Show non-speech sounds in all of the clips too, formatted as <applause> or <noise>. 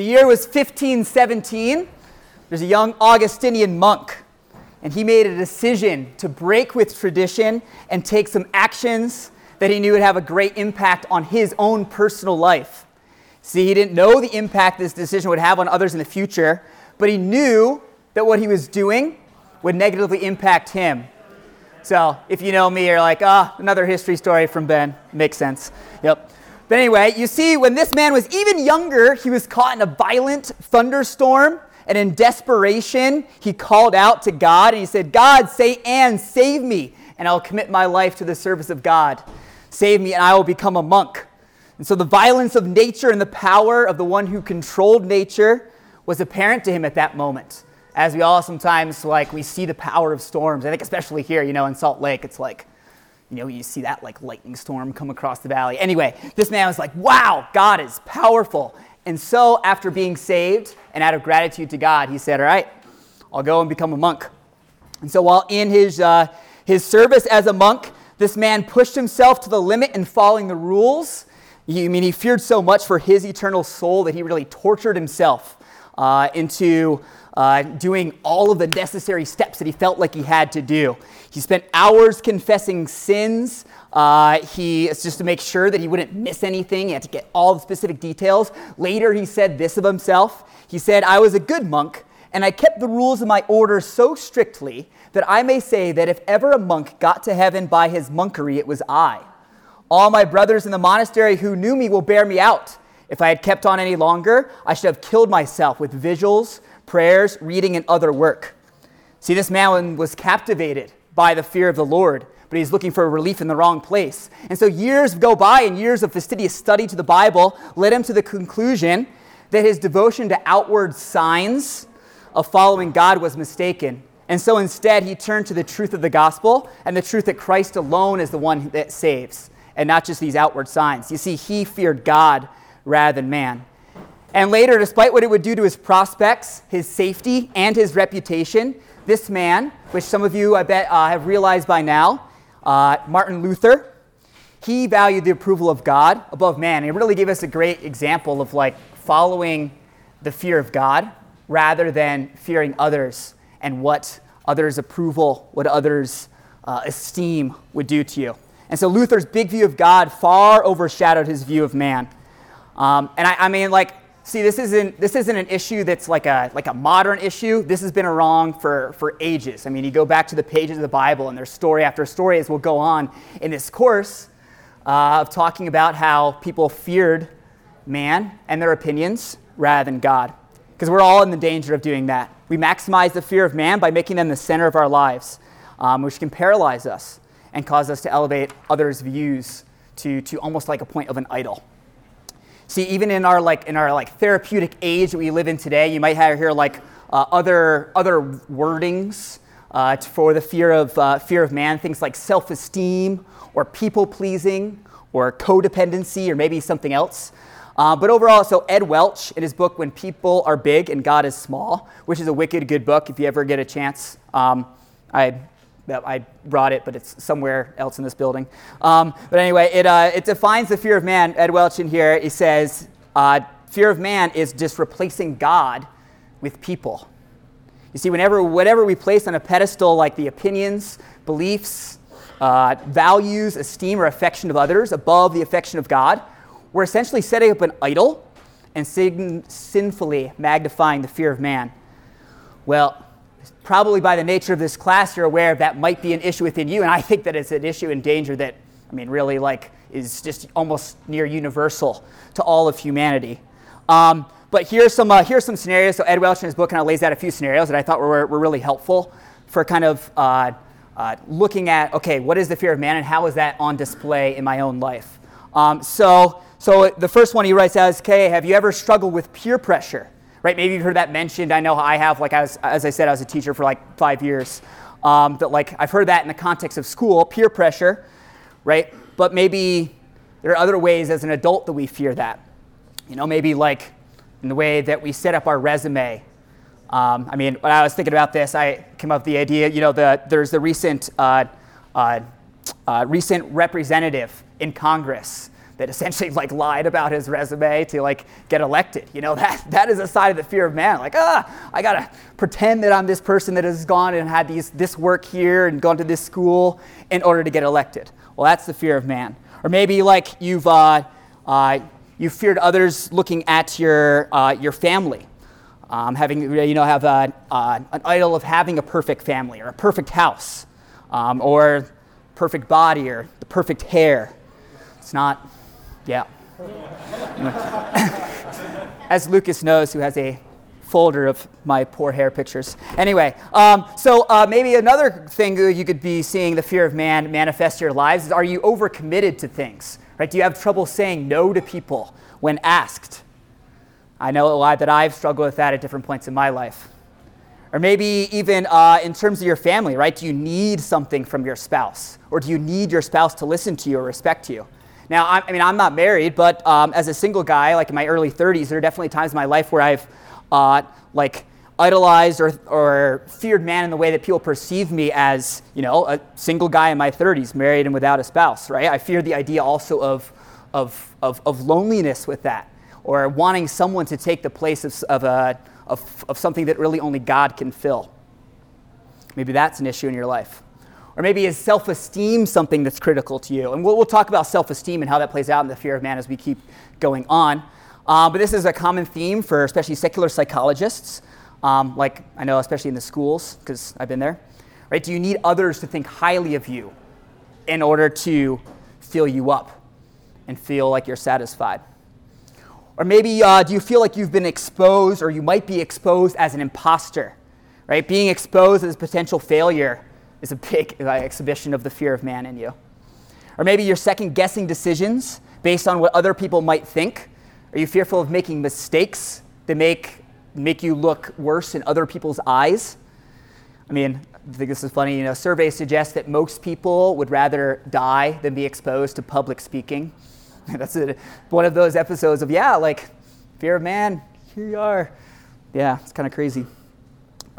the year was 1517. There's a young Augustinian monk, and he made a decision to break with tradition and take some actions that he knew would have a great impact on his own personal life. See, he didn't know the impact this decision would have on others in the future, but he knew that what he was doing would negatively impact him. So, if you know me, you're like, ah, oh, another history story from Ben. Makes sense. Yep. But anyway, you see, when this man was even younger, he was caught in a violent thunderstorm. And in desperation, he called out to God and he said, God, say and save me, and I'll commit my life to the service of God. Save me, and I will become a monk. And so the violence of nature and the power of the one who controlled nature was apparent to him at that moment. As we all sometimes like we see the power of storms. I think especially here, you know, in Salt Lake, it's like, you know, you see that like lightning storm come across the valley. Anyway, this man was like, wow, God is powerful. And so after being saved and out of gratitude to God, he said, all right, I'll go and become a monk. And so while in his, uh, his service as a monk, this man pushed himself to the limit in following the rules I mean, he feared so much for his eternal soul that he really tortured himself uh, into uh, doing all of the necessary steps that he felt like he had to do. He spent hours confessing sins. Uh, he just to make sure that he wouldn't miss anything. He had to get all the specific details. Later, he said this of himself. He said, "I was a good monk, and I kept the rules of my order so strictly that I may say that if ever a monk got to heaven by his monkery, it was I." All my brothers in the monastery who knew me will bear me out. If I had kept on any longer, I should have killed myself with vigils, prayers, reading, and other work. See, this man was captivated by the fear of the Lord, but he's looking for relief in the wrong place. And so years go by, and years of fastidious study to the Bible led him to the conclusion that his devotion to outward signs of following God was mistaken. And so instead, he turned to the truth of the gospel and the truth that Christ alone is the one that saves and not just these outward signs. You see, he feared God rather than man. And later, despite what it would do to his prospects, his safety, and his reputation, this man, which some of you, I bet, uh, have realized by now, uh, Martin Luther, he valued the approval of God above man. He really gave us a great example of like following the fear of God rather than fearing others and what others' approval, what others' uh, esteem would do to you. And so Luther's big view of God far overshadowed his view of man. Um, and I, I, mean, like, see, this isn't, this isn't an issue that's like a, like a modern issue. This has been wrong for, for ages. I mean, you go back to the pages of the Bible, and there's story after story as we'll go on in this course uh, of talking about how people feared man and their opinions rather than God. Because we're all in the danger of doing that. We maximize the fear of man by making them the center of our lives, um, which can paralyze us and cause us to elevate others' views to, to almost like a point of an idol. See, even in our like in our like therapeutic age that we live in today, you might have here like uh, other other wordings uh, for the fear of uh, fear of man, things like self-esteem or people pleasing or codependency or maybe something else. Uh, but overall, so Ed Welch in his book "When People Are Big and God Is Small," which is a wicked good book if you ever get a chance. Um, I I brought it, but it's somewhere else in this building. Um, but anyway, it, uh, it defines the fear of man. Ed Welch in here, he says, uh, fear of man is just replacing God with people. You see, whenever, whatever we place on a pedestal, like the opinions, beliefs, uh, values, esteem, or affection of others above the affection of God, we're essentially setting up an idol and sin- sinfully magnifying the fear of man. Well, probably by the nature of this class, you're aware that might be an issue within you. And I think that it's an issue in danger that, I mean, really like is just almost near universal to all of humanity. Um, but here's some, uh, here's some scenarios. So Ed Welch in his book kind of lays out a few scenarios that I thought were, were really helpful for kind of uh, uh, looking at, okay, what is the fear of man and how is that on display in my own life? Um, so, so the first one he writes out is, okay, have you ever struggled with peer pressure? Right? Maybe you've heard that mentioned. I know I have, like, as, as I said, I was a teacher for like five years. Um, that, like, I've heard that in the context of school, peer pressure, right? But maybe there are other ways as an adult that we fear that. You know, maybe like in the way that we set up our resume. Um, I mean, when I was thinking about this, I came up with the idea, you know, the, there's the recent, uh, uh, uh, recent representative in Congress that essentially <laughs> like lied about his resume to like get elected. You know, <laughs> that, that is a side of the fear of man. Like, ah, I gotta pretend that I'm this person that has gone and had these, this work here and gone to this school in order to get elected. Well, that's the fear of man. Or maybe like you've, uh, uh, you feared others looking at your, uh, your family. Um, having, you know, have a, uh, an idol of having a perfect family or a perfect house um, or perfect body or the perfect hair. It's not yeah. <laughs> As Lucas knows, who has a folder of my poor hair pictures. Anyway, um, so uh, maybe another thing you could be seeing the fear of man manifest in your lives is are you overcommitted to things? Right? Do you have trouble saying no to people when asked? I know a lot that I've struggled with that at different points in my life. Or maybe even uh, in terms of your family, right? Do you need something from your spouse? Or do you need your spouse to listen to you or respect you? Now, I, I mean, I'm not married, but um, as a single guy, like in my early 30s, there are definitely times in my life where I've uh, like idolized or, or feared man in the way that people perceive me as, you know, a single guy in my 30s, married and without a spouse, right? I fear the idea also of, of, of, of loneliness with that, or wanting someone to take the place of, of, a, of, of something that really only God can fill. Maybe that's an issue in your life. Or maybe is self esteem something that's critical to you? And we'll, we'll talk about self esteem and how that plays out in the fear of man as we keep going on. Uh, but this is a common theme for especially secular psychologists, um, like I know, especially in the schools, because I've been there. Right? Do you need others to think highly of you in order to fill you up and feel like you're satisfied? Or maybe uh, do you feel like you've been exposed or you might be exposed as an imposter? Right? Being exposed as potential failure is a big uh, exhibition of the fear of man in you. Or maybe you're second guessing decisions based on what other people might think. Are you fearful of making mistakes that make, make you look worse in other people's eyes? I mean, I think this is funny. You know, surveys suggest that most people would rather die than be exposed to public speaking. <laughs> That's a, one of those episodes of, yeah, like, fear of man, here you are. Yeah, it's kind of crazy.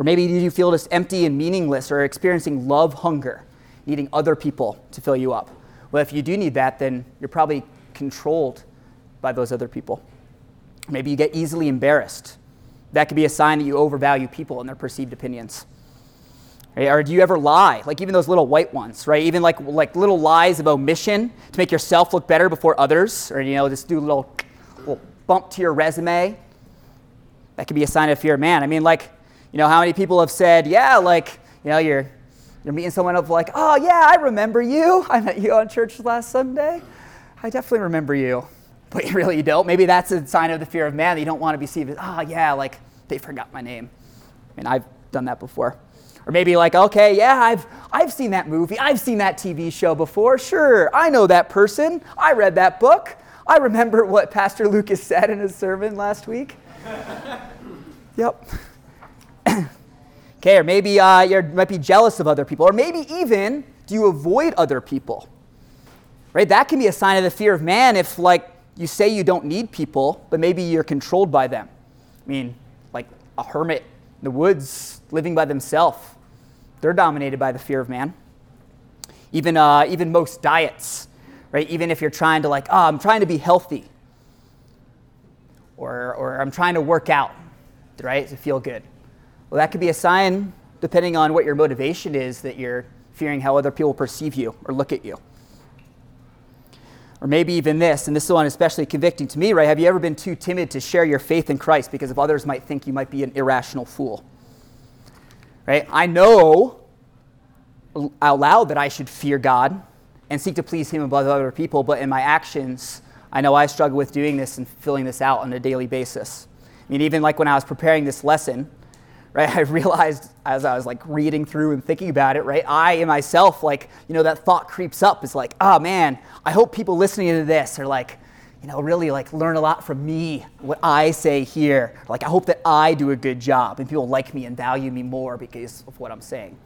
Or maybe you feel just empty and meaningless or experiencing love hunger, needing other people to fill you up. Well, if you do need that, then you're probably controlled by those other people. Maybe you get easily embarrassed. That could be a sign that you overvalue people and their perceived opinions. Right? Or do you ever lie? Like even those little white ones, right? Even like, like little lies of omission to make yourself look better before others, or you know, just do a little, little bump to your resume. That could be a sign of fear man. I mean, like you know, how many people have said, yeah, like, you know, you're, you're meeting someone up like, oh, yeah, I remember you. I met you on church last Sunday. I definitely remember you. But <laughs> you really don't. Maybe that's a sign of the fear of man that you don't want to be seen as, oh, yeah, like, they forgot my name. I mean, I've done that before. Or maybe like, okay, yeah, I've, I've seen that movie. I've seen that TV show before. Sure, I know that person. I read that book. I remember what Pastor Lucas said in his sermon last week. <laughs> yep. Okay, or maybe uh, you might be jealous of other people, or maybe even do you avoid other people? Right? That can be a sign of the fear of man if, like, you say you don't need people, but maybe you're controlled by them. I mean, like a hermit in the woods living by themselves, they're dominated by the fear of man. Even, uh, even most diets, right? Even if you're trying to, like, oh, I'm trying to be healthy, or, or I'm trying to work out, right, to feel good. Well, that could be a sign, depending on what your motivation is, that you're fearing how other people perceive you or look at you. Or maybe even this, and this one is especially convicting to me, right? Have you ever been too timid to share your faith in Christ because if others might think you might be an irrational fool? Right? I know out loud that I should fear God and seek to please Him above other people, but in my actions, I know I struggle with doing this and filling this out on a daily basis. I mean, even like when I was preparing this lesson, right? <laughs> I realized as I was like reading through and thinking about it, right? I in myself, like, you know, that thought creeps up. It's like, oh man, I hope people listening to this are like, you know, really like learn a lot from me, what I say here. Like, I hope that I do a good job and people like me and value me more because of what I'm saying,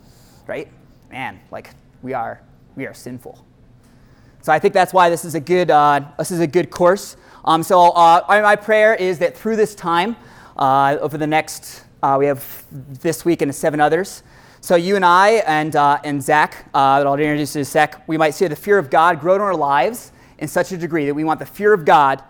right? Man, like, we are, we are sinful. So I think that's why this is a good, uh, this is a good course. Um, so uh, my prayer is that through this time, uh, over the next uh, we have this week and seven others. So you and I and, uh, and Zach, uh, that I'll introduce in a sec, we might see the fear of God grow in our lives in such a degree that we want the fear of God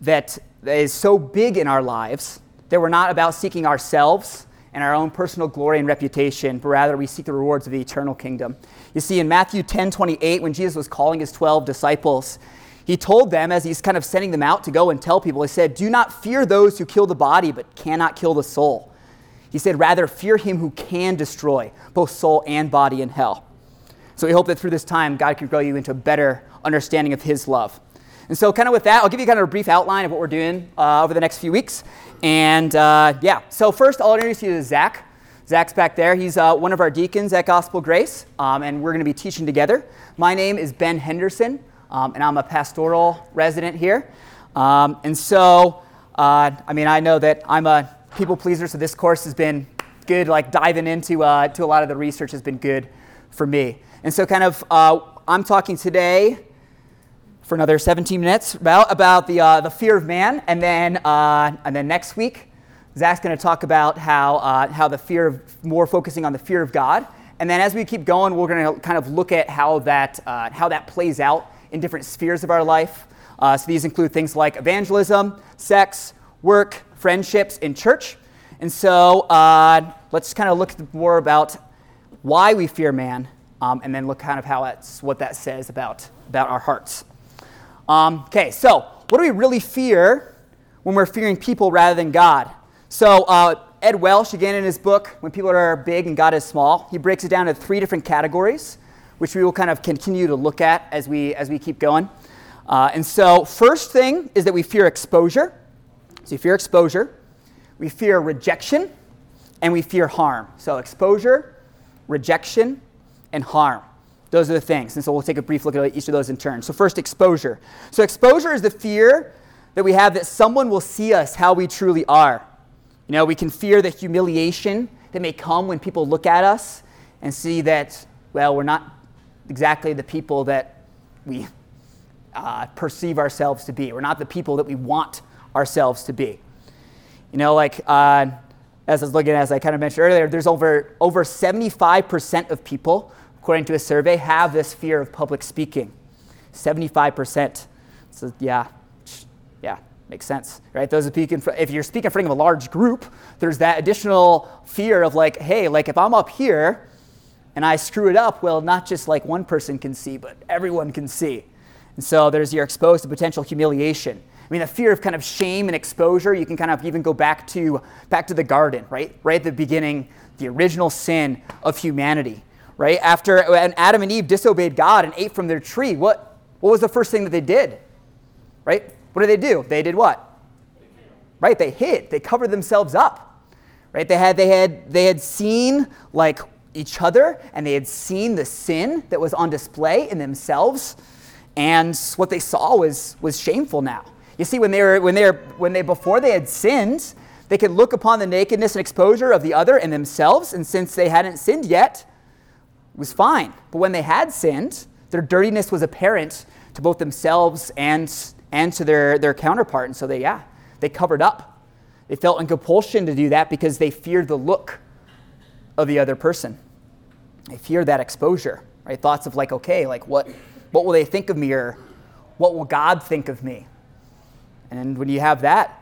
that is so big in our lives that we're not about seeking ourselves and our own personal glory and reputation, but rather we seek the rewards of the eternal kingdom. You see, in Matthew 10 28, when Jesus was calling his 12 disciples, he told them, as he's kind of sending them out to go and tell people, he said, Do not fear those who kill the body, but cannot kill the soul. He said, Rather, fear him who can destroy both soul and body in hell. So we hope that through this time, God can grow you into a better understanding of his love. And so, kind of with that, I'll give you kind of a brief outline of what we're doing uh, over the next few weeks. And uh, yeah, so first, I'll introduce you to Zach. Zach's back there. He's uh, one of our deacons at Gospel Grace, um, and we're going to be teaching together. My name is Ben Henderson, um, and I'm a pastoral resident here. Um, and so, uh, I mean, I know that I'm a people pleaser, so this course has been good. Like diving into uh, to a lot of the research has been good for me. And so, kind of, uh, I'm talking today for another 17 minutes about, about the, uh, the fear of man. And then, uh, and then next week, Zach's going to talk about how, uh, how the fear of, more focusing on the fear of God. And then as we keep going, we're going to kind of look at how that, how that plays out in different spheres of our life. Uh, so these include things like evangelism, sex, work, friendships, and church. And so uh, let's kind of look more about why we fear man, um, and then look kind of how that's what that says about, about our hearts. Um, okay, so what do we really fear when we're fearing people rather than God? So, uh, Ed Welch, again in his book, When People Are Big and God is Small, he breaks it down into three different categories, which we will kind of continue to look at as we, as we keep going. Uh, and so, first thing is that we fear exposure. So, you fear exposure, we fear rejection, and we fear harm. So, exposure, rejection, and harm. Those are the things. And so we'll take a brief look at each of those in turn. So, first, exposure. So, exposure is the fear that we have that someone will see us how we truly are. You know, we can fear the humiliation that may come when people look at us and see that, well, we're not exactly the people that we uh, perceive ourselves to be. We're not the people that we want ourselves to be. You know, like uh, as I was looking, as I kind of mentioned earlier, there's over over 75% of people according to a survey, have this fear of public speaking. 75%. So, yeah, yeah, makes sense, right? Those speaking, if you're speaking in front of a large group, there's that additional fear of like, hey, like if I'm up here and I screw it up, well, not just like one person can see, but everyone can see. And so there's you're exposed to potential humiliation. I mean, the fear of kind of shame and exposure, you can kind of even go back to back to the garden, right? Right at the beginning, the original sin of humanity right? After when Adam and Eve disobeyed God and ate from their tree, what, what was the first thing that they did? Right? What did they do? They did what? Right? They hid. They covered themselves up. Right? They had, they had, they had seen like each other and they had seen the sin that was on display in themselves. And what they saw was, was shameful now. You see, when they were, when they were, when they, before they had sinned, they could look upon the nakedness and exposure of the other and themselves. And since they hadn't sinned yet, it was fine. But when they had sinned, their dirtiness was apparent to both themselves and, and to their, their counterpart. And so they, yeah, they covered up. They felt in compulsion to do that because they feared the look of the other person. They fear that exposure, right? Thoughts of like, okay, like what, what will they think of me or what will God think of me? And when you have that,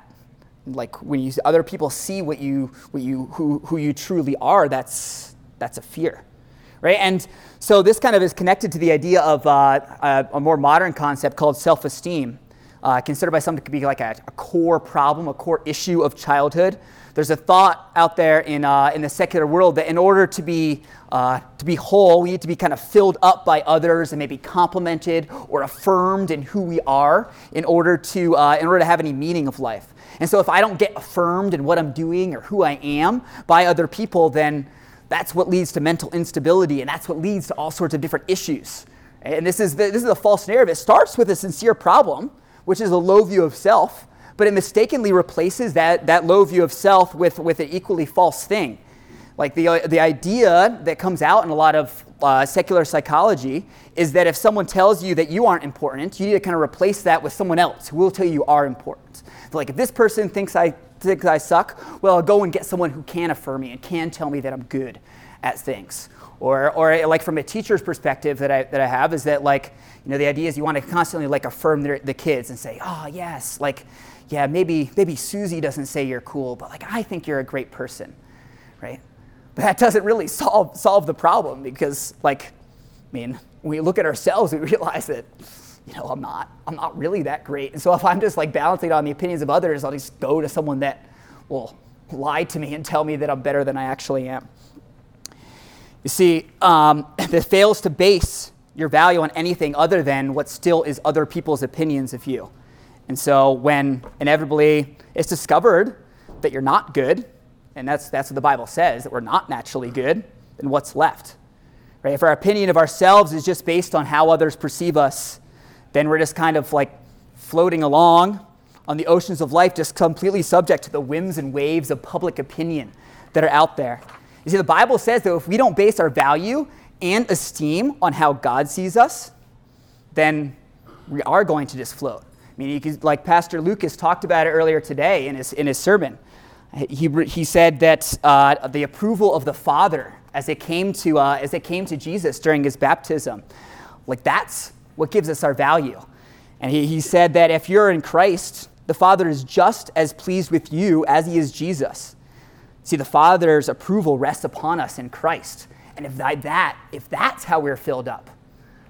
like when you, other people see what you, what you, who, who you truly are, that's, that's a fear right? And so this kind of is connected to the idea of uh, a, a, more modern concept called self-esteem, uh, considered by some to be like a, a, core problem, a core issue of childhood. There's a thought out there in, uh, in the secular world that in order to be, uh, to be whole, we need to be kind of filled up by others and maybe complimented or affirmed in who we are in order to, uh, in order to have any meaning of life. And so if I don't get affirmed in what I'm doing or who I am by other people, then that's what leads to mental instability, and that's what leads to all sorts of different issues. And this is, the, this is a false narrative. It starts with a sincere problem, which is a low view of self, but it mistakenly replaces that, that low view of self with, with an equally false thing. Like the, the idea that comes out in a lot of uh, secular psychology is that if someone tells you that you aren't important, you need to kind of replace that with someone else who will tell you you are important. So like if this person thinks I think I suck, well, I'll go and get someone who can affirm me and can tell me that I'm good. at things. Or, or like from a teacher's perspective that I, that I have is that like, you know, the idea is you want to constantly like affirm their, the kids and say, oh yes, like, yeah, maybe, maybe Susie doesn't say you're cool, but like, I think you're a great person, right? But that doesn't really solve, solve the problem because like, I mean, when we look at ourselves, we <laughs> realize that, you know, I'm not, I'm not really that great. And so if I'm just like balancing on the opinions of others, I'll just go to someone that will lie to me and tell me that I'm better than I actually am. You see, um, <laughs> that fails to base your value on anything other than what still is other people's opinions of you. And so when inevitably it's discovered that you're not good, and that's, that's what the Bible says, that we're not naturally good, then what's left? Right? If our opinion of ourselves is just based on how others perceive us, then we're just kind of like floating along on the oceans of life, just completely subject to the whims and waves of public opinion that are out there. You see, the Bible says that if we don't base our value and esteem on how God sees us, then we are going to just float. I mean, could, like Pastor Lucas talked about it earlier today in his, in his sermon. He, he said that uh, the approval of the Father as it came to, uh, as it came to Jesus during his baptism, like that's what gives us our value. And he, he said that if you're in Christ, the Father is just as pleased with you as he is Jesus. See, the Father's approval rests upon us in Christ. And if that, if that's how we're filled up,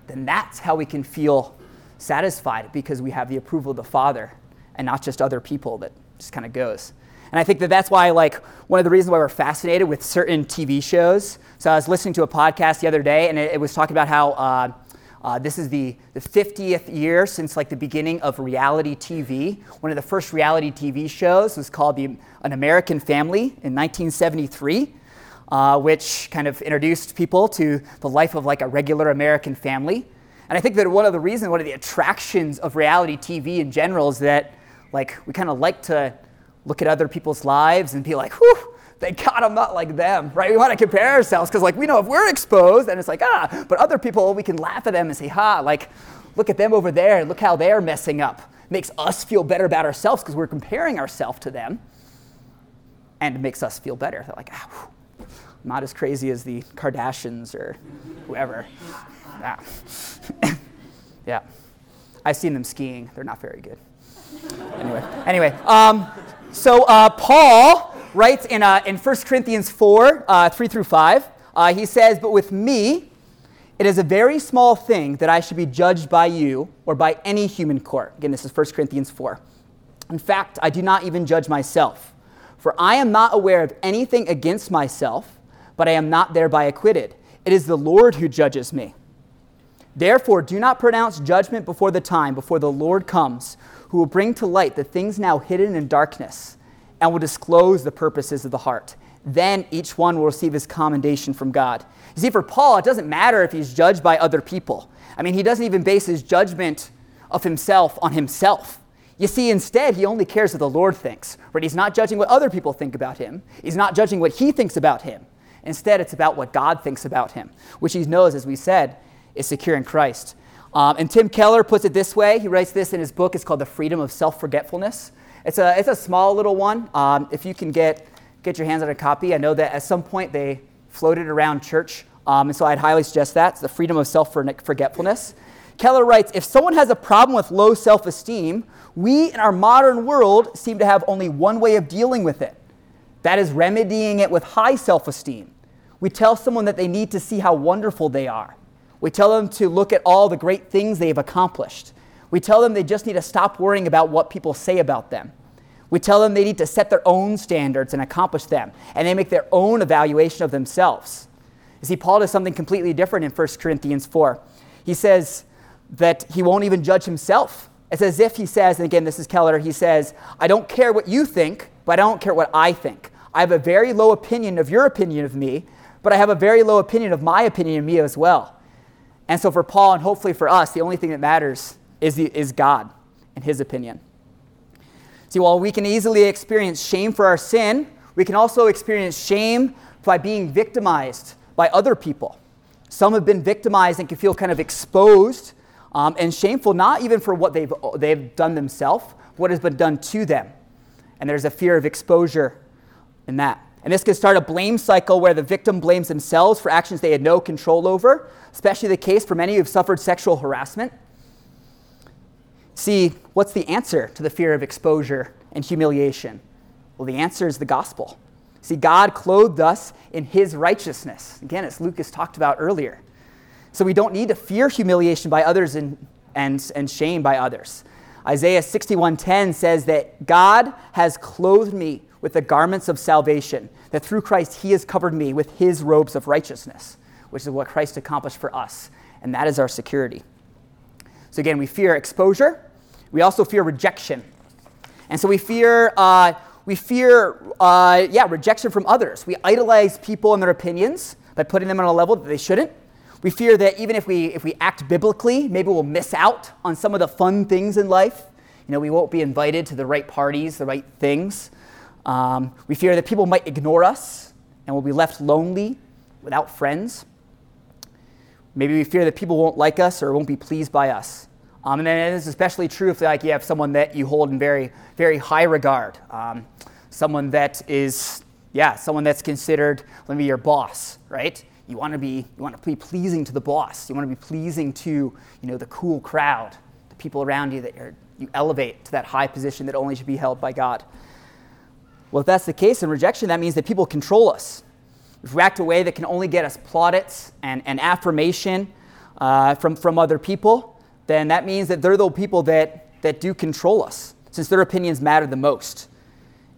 then that's how we can feel satisfied because we have the approval of the Father and not just other people that just kind of goes. And I think that that's why, like, one of the reasons why we're fascinated with certain TV shows. So I was listening to a podcast the other day, and it, it was talking about how uh, uh, this is the, the 50th year since like the beginning of reality TV. One of the first reality TV shows was called the, An American Family in 1973, uh, which kind of introduced people to the life of like a regular American family. And I think that one of the reasons, one of the attractions of reality TV in general is that like we kind of like to look at other people's lives and be like, whew, thank God I'm not like them, right? We want to compare ourselves because, like, we know if we're exposed, and it's like, ah, but other people, we can laugh at them and say, ha, like, look at them over there and look how they're messing up. makes us feel better about ourselves because we're comparing ourselves to them, and makes us feel better. They're like, ah, whew, not as crazy as the Kardashians or whoever. Yeah. <laughs> yeah. I've seen them skiing. They're not very good. Anyway, anyway, um, so uh, Paul writes in, uh, in 1 Corinthians 4 uh, 3 through 5. Uh, he says, But with me, it is a very small thing that I should be judged by you or by any human court. Again, this is 1 Corinthians 4. In fact, I do not even judge myself, for I am not aware of anything against myself, but I am not thereby acquitted. It is the Lord who judges me. Therefore, do not pronounce judgment before the time, before the Lord comes, who will bring to light the things now hidden in darkness and will disclose the purposes of the heart. Then each one will receive his commendation from God. You see, for Paul, it doesn't matter if he's judged by other people. I mean, he doesn't even base his judgment of himself on himself. You see, instead, he only cares what the Lord thinks. Right? He's not judging what other people think about him. He's not judging what he thinks about him. Instead, it's about what God thinks about him, which he knows, as we said, is secure in Christ. Um, and Tim Keller puts it this way. He writes this in his book. It's called The Freedom of Self Forgetfulness. It's a, it's a small little one. Um, if you can get, get your hands on a copy, I know that at some point they floated around church, um, and so I'd highly suggest that. It's the freedom of self forgetfulness. Keller writes If someone has a problem with low self esteem, we in our modern world seem to have only one way of dealing with it that is, remedying it with high self esteem. We tell someone that they need to see how wonderful they are. We tell them to look at all the great things they've accomplished. We tell them they just need to stop worrying about what people say about them. We tell them they need to set their own standards and accomplish them, and they make their own evaluation of themselves. You see, Paul does something completely different in 1 Corinthians 4. He says that he won't even judge himself. It's as if he says, and again, this is Keller, he says, I don't care what you think, but I don't care what I think. I have a very low opinion of your opinion of me, but I have a very low opinion of my opinion of me as well. And so for Paul, and hopefully for us, the only thing that matters is, the, is God and his opinion. See, while we can easily experience shame for our sin, we can also experience shame by being victimized by other people. Some have been victimized and can feel kind of exposed um, and shameful, not even for what they've, they've done themselves, what has been done to them. And there's a fear of exposure in that. And this can start a blame cycle where the victim blames themselves for actions they had no control over, especially the case for many who've suffered sexual harassment. See, what's the answer to the fear of exposure and humiliation? Well, the answer is the gospel. See, God clothed us in his righteousness. Again, as Lucas talked about earlier. So we don't need to fear humiliation by others and, and, and shame by others. Isaiah 61:10 says that God has clothed me with the garments of salvation, that through Christ he has covered me with his robes of righteousness, which is what Christ accomplished for us, and that is our security. So again, we fear exposure. We also fear rejection, and so we fear uh, we fear uh, yeah rejection from others. We idolize people and their opinions by putting them on a level that they shouldn't. We fear that even if we, if we act biblically, maybe we'll miss out on some of the fun things in life. You know, we won't be invited to the right parties, the right things. Um, we fear that people might ignore us and we'll be left lonely without friends. Maybe we fear that people won't like us or won't be pleased by us. Um, and then it's especially true if like, you have someone that you hold in very, very high regard. Um, someone that is, yeah, someone that's considered, let me be your boss, right? You want to be you want to be pleasing to the boss. You want to be pleasing to you know the cool crowd, the people around you that you elevate to that high position that only should be held by God. Well, if that's the case in rejection, that means that people control us. If we act a way that can only get us plaudits and, and affirmation uh, from, from other people, then that means that they're the people that, that do control us, since their opinions matter the most.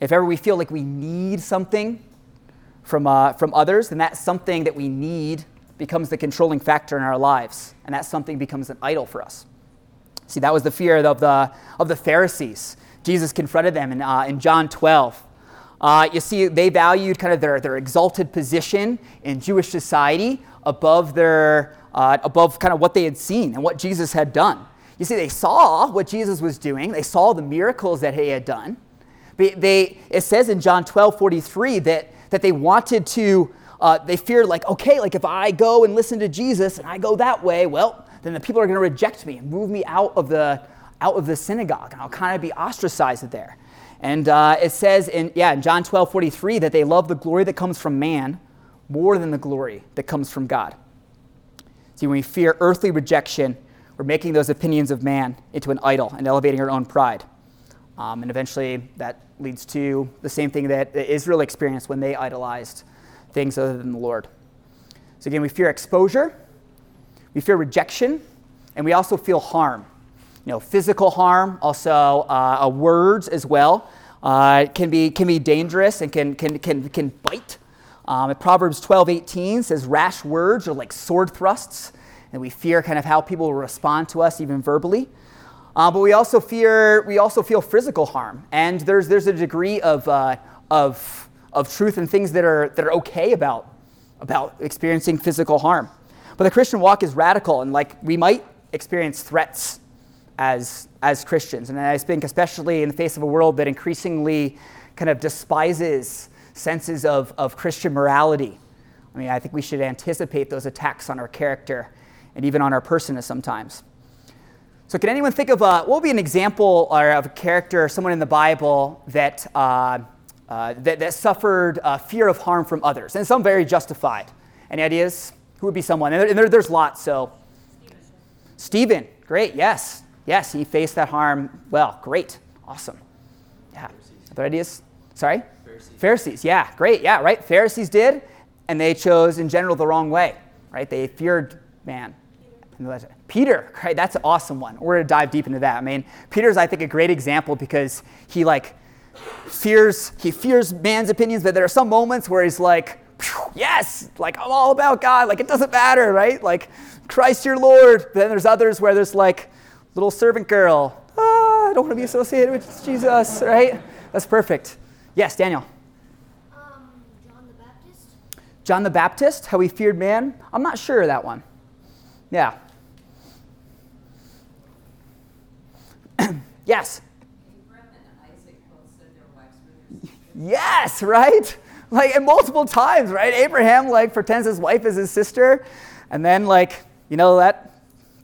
If ever we feel like we need something from, uh, from others, then that something that we need becomes the controlling factor in our lives, and that something becomes an idol for us. See, that was the fear of the, of the Pharisees. Jesus confronted them in, uh, in John 12. Uh, you see, they valued kind of their, their exalted position in Jewish society above, their, uh, above kind of what they had seen and what Jesus had done. You see, they saw what Jesus was doing, they saw the miracles that he had done. They, they, it says in John 12 43 that that they wanted to, uh, they feared, like, okay, like if I go and listen to Jesus and I go that way, well, then the people are going to reject me and move me out of the, out of the synagogue, and I'll kind of be ostracized there. And uh, it says in, yeah, in John 12 43 that they love the glory that comes from man more than the glory that comes from God. See, when we fear earthly rejection, we're making those opinions of man into an idol and elevating our own pride. Um, and eventually that leads to the same thing that Israel experienced when they idolized things other than the Lord. So again, we fear exposure, we fear rejection, and we also feel harm. You know, physical harm, also uh, words as well, uh, can be can be dangerous and can can can can bite. Um, Proverbs 12, 18 says, "Rash words are like sword thrusts," and we fear kind of how people will respond to us, even verbally. Uh, but we also fear we also feel physical harm, and there's there's a degree of uh, of of truth and things that are that are okay about about experiencing physical harm. But the Christian walk is radical, and like we might experience threats as as Christians, and I think especially in the face of a world that increasingly kind of despises senses of, of Christian morality. I mean, I think we should anticipate those attacks on our character and even on our person sometimes. So, can anyone think of a, what would be an example or of a character, someone in the Bible that, uh, uh, that, that, suffered uh, fear of harm from others? And some very justified. Any ideas? Who would be someone? And, there, and there, there's lots, so. Stephen, great, yes. Yes, he faced that harm well. Great, awesome. Yeah. Other ideas? Sorry? Pharisees. Pharisees, yeah, great, yeah, right? Pharisees did, and they chose in general the wrong way, right? They feared man. Peter, right? That's an awesome one. We're gonna dive deep into that. I mean, Peter's I think a great example because he like fears he fears man's opinions, but there are some moments where he's like, yes, like I'm all about God. Like it doesn't matter, right? Like Christ your Lord. But then there's others where there's like little servant girl. Ah, I don't want to be associated with Jesus, right? That's perfect. Yes, Daniel. Um, John the Baptist. John the Baptist, how he feared man. I'm not sure of that one. Yeah. <clears throat> yes. Yes, right? Like, and multiple times, right? Abraham, like, pretends his wife is his sister, and then, like, you know, that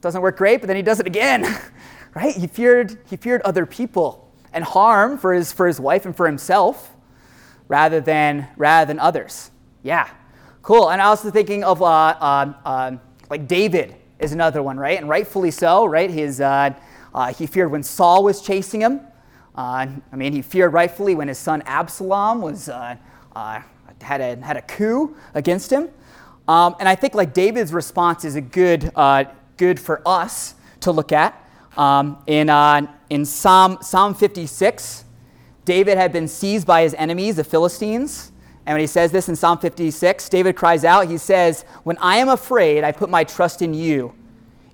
doesn't work great, but then he does it again, <laughs> right? He feared, he feared other people and harm for his, for his wife and for himself. rather than, rather than others. Yeah, cool. And I was also thinking of uh, uh, uh, like David is another one, right? And rightfully so, right? His, uh, uh, he feared when Saul was chasing him. Uh, I mean, he feared rightfully when his son Absalom was, had, a, had a coup against him. Um, and I think like David's response is a good, good for us to look at. Um, in, in Psalm, Psalm 56, David had been seized by his enemies, the Philistines. And when he says this in Psalm 56, David cries out, he says, When I am afraid, I put my trust in you.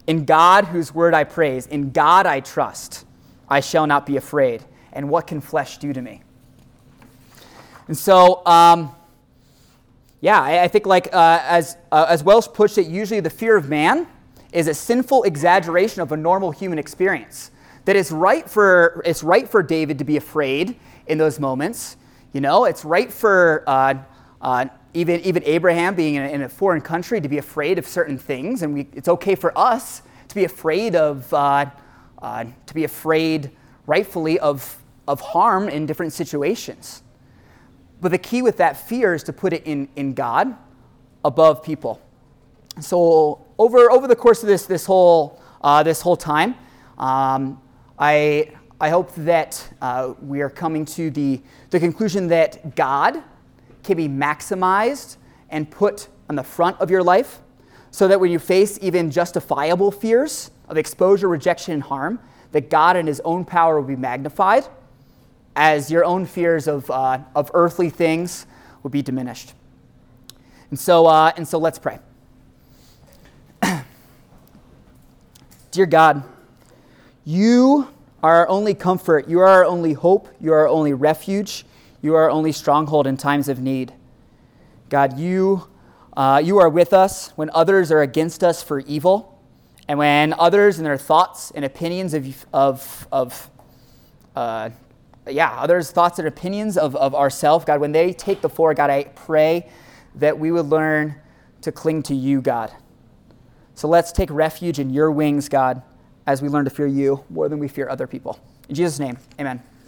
In God, whose word I praise, in God I trust, I shall not be afraid. And what can flesh do to me? And so, um, yeah, I, I, think like uh, as, uh, as Welch puts it, usually the fear of man is a sinful exaggeration of a normal human experience that it's right for, it's right for David to be afraid in those moments. You know, it's right for uh, uh, even, even Abraham being in a, in a, foreign country to be afraid of certain things. And we, it's okay for us to be afraid of, uh, uh to be afraid rightfully of, of harm in different situations. But the key with that fear is to put it in, in God above people. So over, over the course of this, this, whole, uh, this whole time, um, I, I hope that uh, we are coming to the, the conclusion that God can be maximized and put on the front of your life so that when you face even justifiable fears of exposure, rejection, and harm, that God in His own power will be magnified as your own fears of, uh, of earthly things will be diminished. And so, uh, and so let's pray. Dear God, you are our only comfort. You are our only hope. You are our only refuge. You are our only stronghold in times of need. God, you, uh, you are with us when others are against us for evil, and when others and their thoughts and opinions of, of, of uh, yeah, others' thoughts and opinions of, of ourselves, God, when they take the floor, God, I pray that we would learn to cling to you, God. So let's take refuge in your wings, God as we learn to fear you more than we fear other people. In Jesus' name, amen.